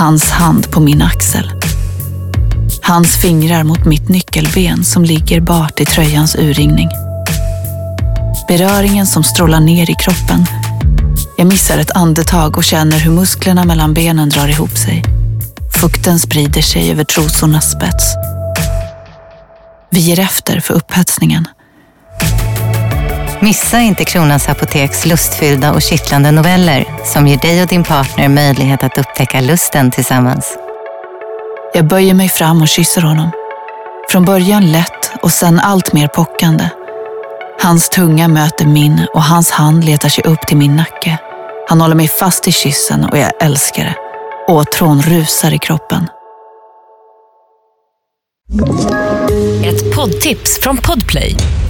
Hans hand på min axel. Hans fingrar mot mitt nyckelben som ligger bart i tröjans urringning. Beröringen som strålar ner i kroppen. Jag missar ett andetag och känner hur musklerna mellan benen drar ihop sig. Fukten sprider sig över trosornas spets. Vi ger efter för upphetsningen. Missa inte Kronans Apoteks lustfyllda och kittlande noveller som ger dig och din partner möjlighet att upptäcka lusten tillsammans. Jag böjer mig fram och kysser honom. Från början lätt och sen allt mer pockande. Hans tunga möter min och hans hand letar sig upp till min nacke. Han håller mig fast i kyssen och jag älskar det. Åtrån rusar i kroppen. Ett poddtips från Podplay.